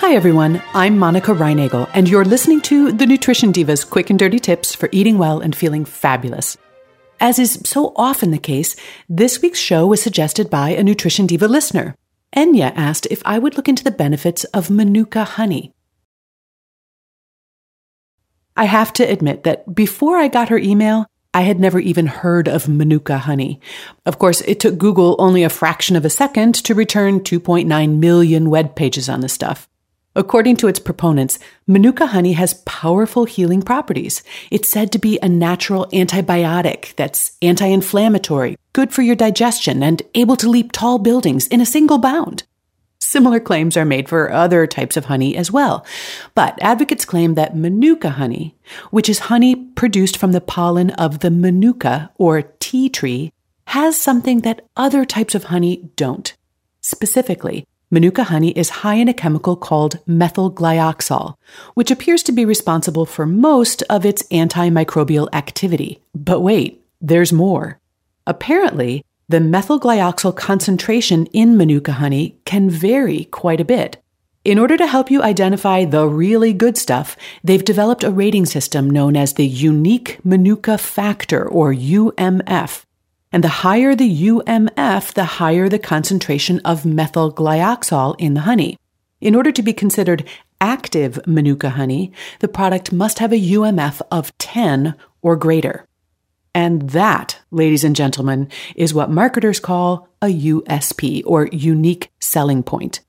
Hi, everyone. I'm Monica Reinagel, and you're listening to the Nutrition Divas quick and dirty tips for eating well and feeling fabulous. As is so often the case, this week's show was suggested by a Nutrition Diva listener. Enya asked if I would look into the benefits of Manuka honey. I have to admit that before I got her email, I had never even heard of Manuka honey. Of course, it took Google only a fraction of a second to return 2.9 million web pages on the stuff. According to its proponents, Manuka honey has powerful healing properties. It's said to be a natural antibiotic that's anti inflammatory, good for your digestion, and able to leap tall buildings in a single bound. Similar claims are made for other types of honey as well. But advocates claim that Manuka honey, which is honey produced from the pollen of the Manuka or tea tree, has something that other types of honey don't. Specifically, Manuka honey is high in a chemical called methylglyoxal, which appears to be responsible for most of its antimicrobial activity. But wait, there's more. Apparently, the methylglyoxal concentration in Manuka honey can vary quite a bit. In order to help you identify the really good stuff, they've developed a rating system known as the Unique Manuka Factor, or UMF. And the higher the UMF, the higher the concentration of methylglyoxal in the honey. In order to be considered active Manuka honey, the product must have a UMF of 10 or greater. And that, ladies and gentlemen, is what marketers call a USP or unique selling point.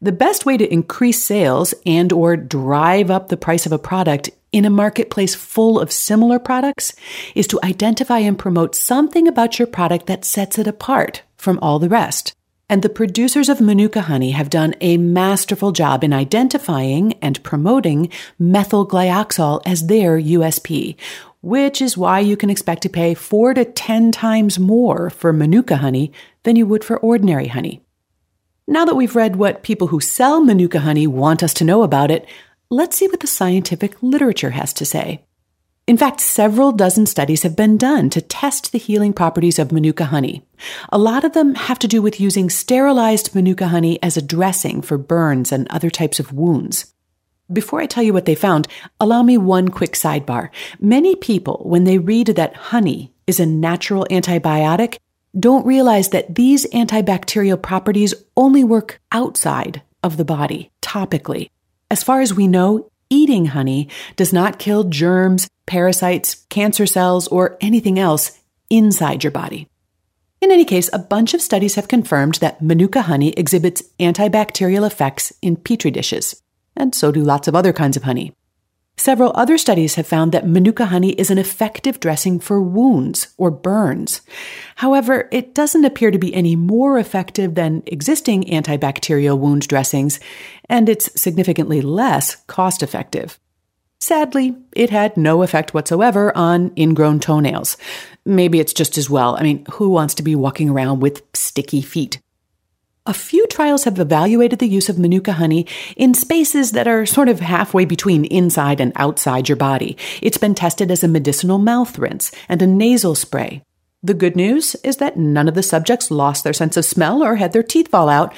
The best way to increase sales and or drive up the price of a product in a marketplace full of similar products is to identify and promote something about your product that sets it apart from all the rest. And the producers of Manuka honey have done a masterful job in identifying and promoting methylglyoxal as their USP, which is why you can expect to pay four to 10 times more for Manuka honey than you would for ordinary honey. Now that we've read what people who sell Manuka honey want us to know about it, let's see what the scientific literature has to say. In fact, several dozen studies have been done to test the healing properties of Manuka honey. A lot of them have to do with using sterilized Manuka honey as a dressing for burns and other types of wounds. Before I tell you what they found, allow me one quick sidebar. Many people, when they read that honey is a natural antibiotic, don't realize that these antibacterial properties only work outside of the body, topically. As far as we know, eating honey does not kill germs, parasites, cancer cells, or anything else inside your body. In any case, a bunch of studies have confirmed that Manuka honey exhibits antibacterial effects in petri dishes, and so do lots of other kinds of honey. Several other studies have found that Manuka honey is an effective dressing for wounds or burns. However, it doesn't appear to be any more effective than existing antibacterial wound dressings, and it's significantly less cost effective. Sadly, it had no effect whatsoever on ingrown toenails. Maybe it's just as well. I mean, who wants to be walking around with sticky feet? A few trials have evaluated the use of Manuka honey in spaces that are sort of halfway between inside and outside your body. It's been tested as a medicinal mouth rinse and a nasal spray. The good news is that none of the subjects lost their sense of smell or had their teeth fall out.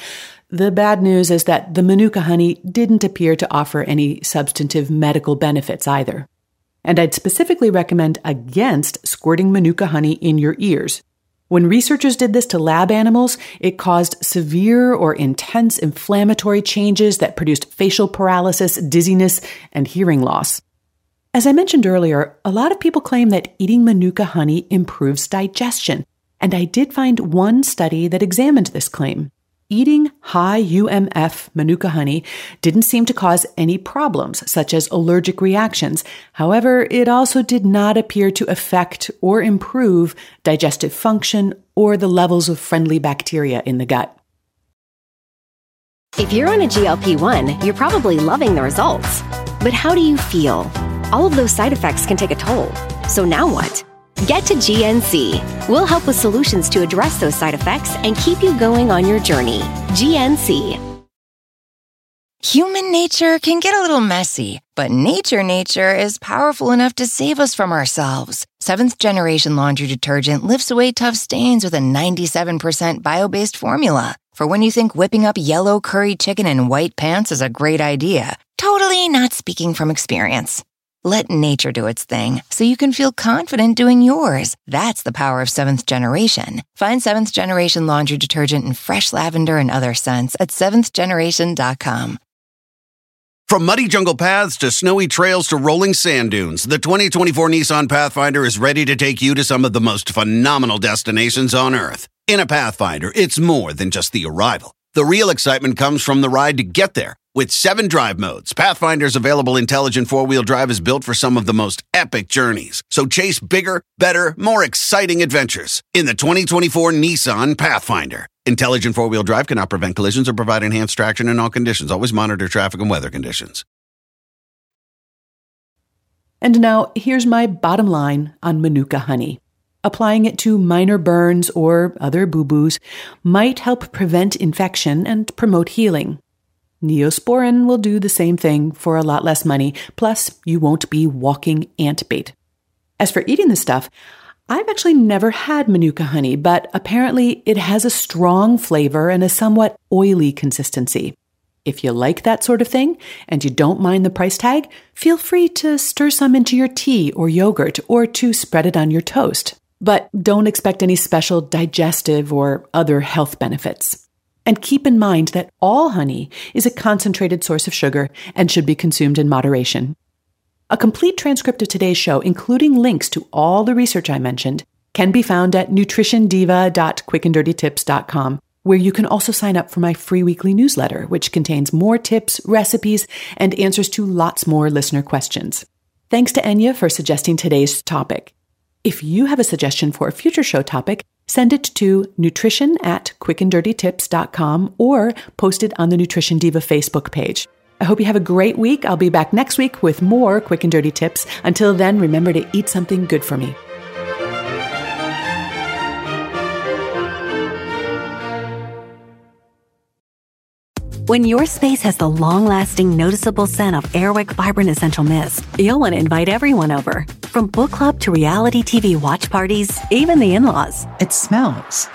The bad news is that the Manuka honey didn't appear to offer any substantive medical benefits either. And I'd specifically recommend against squirting Manuka honey in your ears. When researchers did this to lab animals, it caused severe or intense inflammatory changes that produced facial paralysis, dizziness, and hearing loss. As I mentioned earlier, a lot of people claim that eating manuka honey improves digestion, and I did find one study that examined this claim. Eating high UMF manuka honey didn't seem to cause any problems, such as allergic reactions. However, it also did not appear to affect or improve digestive function or the levels of friendly bacteria in the gut. If you're on a GLP 1, you're probably loving the results. But how do you feel? All of those side effects can take a toll. So now what? Get to GNC. We'll help with solutions to address those side effects and keep you going on your journey. GNC. Human nature can get a little messy, but nature nature is powerful enough to save us from ourselves. Seventh generation laundry detergent lifts away tough stains with a 97% bio based formula. For when you think whipping up yellow curry chicken in white pants is a great idea, totally not speaking from experience. Let nature do its thing so you can feel confident doing yours. That's the power of seventh generation. Find seventh generation laundry detergent in fresh lavender and other scents at seventhgeneration.com. From muddy jungle paths to snowy trails to rolling sand dunes, the 2024 Nissan Pathfinder is ready to take you to some of the most phenomenal destinations on Earth. In a Pathfinder, it's more than just the arrival. The real excitement comes from the ride to get there. With seven drive modes, Pathfinder's available intelligent four wheel drive is built for some of the most epic journeys. So chase bigger, better, more exciting adventures in the 2024 Nissan Pathfinder. Intelligent four wheel drive cannot prevent collisions or provide enhanced traction in all conditions. Always monitor traffic and weather conditions. And now, here's my bottom line on Manuka honey. Applying it to minor burns or other boo boos might help prevent infection and promote healing. Neosporin will do the same thing for a lot less money, plus, you won't be walking ant bait. As for eating the stuff, I've actually never had Manuka honey, but apparently it has a strong flavor and a somewhat oily consistency. If you like that sort of thing and you don't mind the price tag, feel free to stir some into your tea or yogurt or to spread it on your toast. But don't expect any special digestive or other health benefits. And keep in mind that all honey is a concentrated source of sugar and should be consumed in moderation. A complete transcript of today's show, including links to all the research I mentioned, can be found at nutritiondiva.quickanddirtytips.com, where you can also sign up for my free weekly newsletter, which contains more tips, recipes, and answers to lots more listener questions. Thanks to Enya for suggesting today's topic. If you have a suggestion for a future show topic, send it to nutrition at quickanddirtytips.com or post it on the Nutrition Diva Facebook page. I hope you have a great week. I'll be back next week with more quick and dirty tips. Until then, remember to eat something good for me. When your space has the long lasting, noticeable scent of Airwick Vibrant Essential Mist, you'll want to invite everyone over. From book club to reality TV watch parties, even the in laws. It smells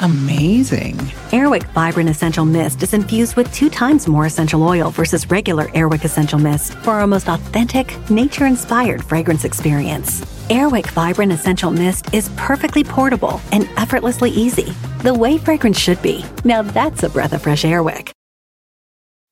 amazing. Airwick Vibrant Essential Mist is infused with two times more essential oil versus regular Airwick Essential Mist for our most authentic, nature inspired fragrance experience. Airwick Vibrant Essential Mist is perfectly portable and effortlessly easy, the way fragrance should be. Now that's a breath of fresh Airwick.